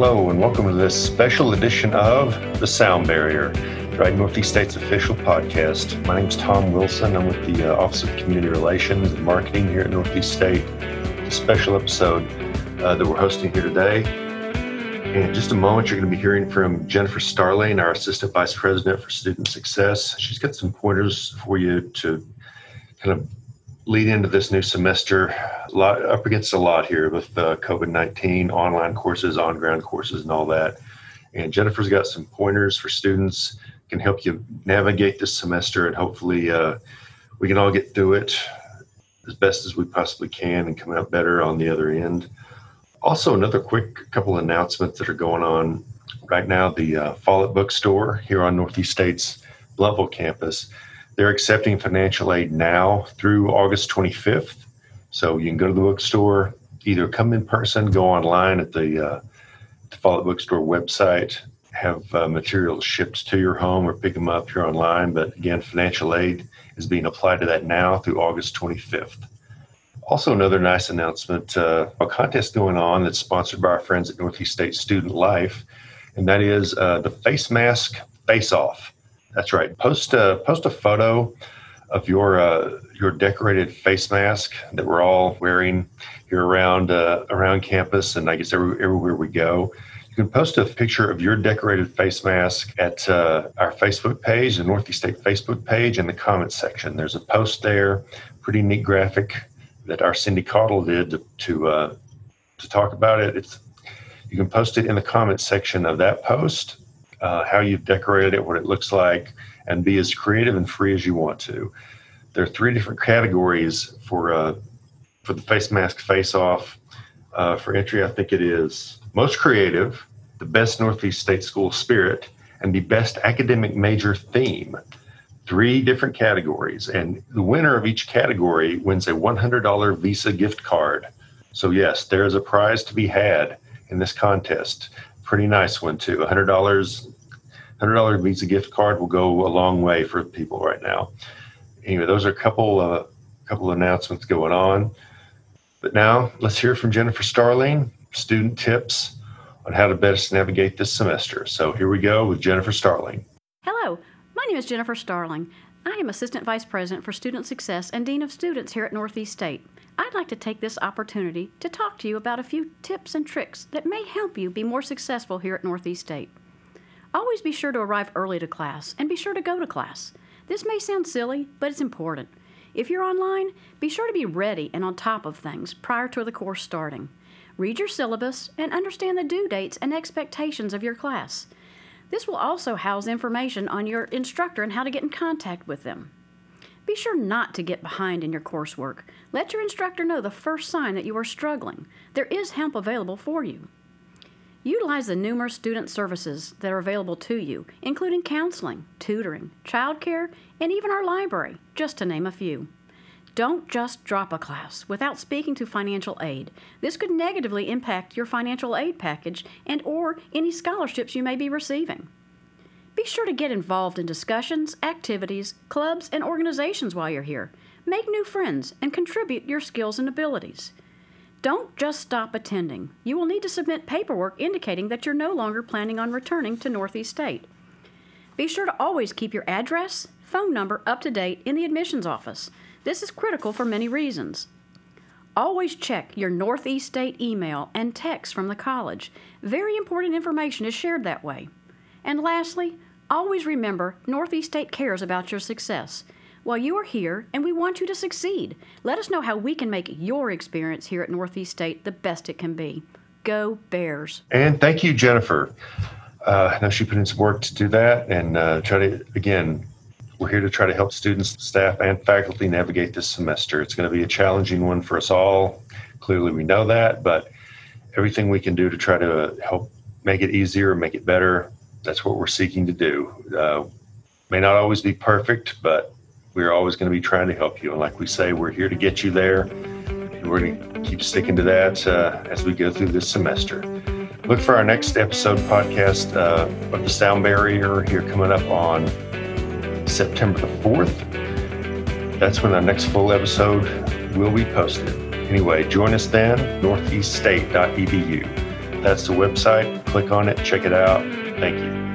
hello, and welcome to this special edition of The Sound Bearier, Right Northeast State's official podcast. My name is Tom Wilson. I'm with the uh, Office of Community Relations and Marketing here at Northeast State. It's a special episode uh, that we're hosting here today. In just a moment, you're going to be hearing from Jennifer Starling, our Assistant Vice President for Student Success. She's got some pointers for you to kind of lead into this new semester. Lot up against a lot here with uh, COVID 19, online courses, on ground courses, and all that. And Jennifer's got some pointers for students, can help you navigate this semester, and hopefully uh, we can all get through it as best as we possibly can and come out better on the other end. Also, another quick couple announcements that are going on right now. The uh, Follett Bookstore here on Northeast State's Blountville campus they're accepting financial aid now through August 25th. So you can go to the bookstore, either come in person, go online at the, uh, the Bookstore website, have uh, materials shipped to your home or pick them up here online. But again, financial aid is being applied to that now through August 25th. Also, another nice announcement uh, a contest going on that's sponsored by our friends at Northeast State Student Life, and that is uh, the Face Mask Face Off. That's right. Post a post a photo of your uh, your decorated face mask that we're all wearing here around uh, around campus, and I guess every, everywhere we go. You can post a picture of your decorated face mask at uh, our Facebook page, the Northeast State Facebook page, in the comments section. There's a post there, pretty neat graphic that our Cindy Caudle did to to, uh, to talk about it. It's you can post it in the comments section of that post uh, how you've decorated it, what it looks like, and be as creative and free as you want to. There are three different categories for uh, for the face mask face off. Uh, for entry, I think it is most creative, the best Northeast State School spirit, and the best academic major theme. Three different categories, and the winner of each category wins a $100 Visa gift card. So, yes, there is a prize to be had in this contest pretty nice one too. $100, $100 Visa gift card will go a long way for people right now. Anyway, those are a couple uh, couple of announcements going on. But now let's hear from Jennifer Starling, student tips on how to best navigate this semester. So here we go with Jennifer Starling. Hello, my name is Jennifer Starling. I am Assistant Vice President for Student Success and Dean of Students here at Northeast State. I'd like to take this opportunity to talk to you about a few tips and tricks that may help you be more successful here at Northeast State. Always be sure to arrive early to class and be sure to go to class. This may sound silly, but it's important. If you're online, be sure to be ready and on top of things prior to the course starting. Read your syllabus and understand the due dates and expectations of your class. This will also house information on your instructor and how to get in contact with them. Be sure not to get behind in your coursework. Let your instructor know the first sign that you are struggling. There is help available for you. Utilize the numerous student services that are available to you, including counseling, tutoring, childcare, and even our library, just to name a few. Don't just drop a class without speaking to financial aid. This could negatively impact your financial aid package and or any scholarships you may be receiving. Be sure to get involved in discussions, activities, clubs, and organizations while you're here. Make new friends and contribute your skills and abilities. Don't just stop attending. You will need to submit paperwork indicating that you're no longer planning on returning to Northeast State. Be sure to always keep your address, phone number up to date in the admissions office. This is critical for many reasons. Always check your Northeast State email and text from the college. Very important information is shared that way. And lastly, Always remember, Northeast State cares about your success. While you are here and we want you to succeed, let us know how we can make your experience here at Northeast State the best it can be. Go Bears. And thank you, Jennifer. Uh, I know she put in some work to do that and uh, try to, again, we're here to try to help students, staff, and faculty navigate this semester. It's going to be a challenging one for us all. Clearly, we know that, but everything we can do to try to help make it easier, make it better, that's what we're seeking to do. Uh, may not always be perfect, but we're always going to be trying to help you. And like we say, we're here to get you there. And we're going to keep sticking to that uh, as we go through this semester. Look for our next episode podcast uh, of the Sound Bearier here coming up on September the 4th. That's when our next full episode will be posted. Anyway, join us then, northeaststate.edu. That's the website. Click on it, check it out. Thank you.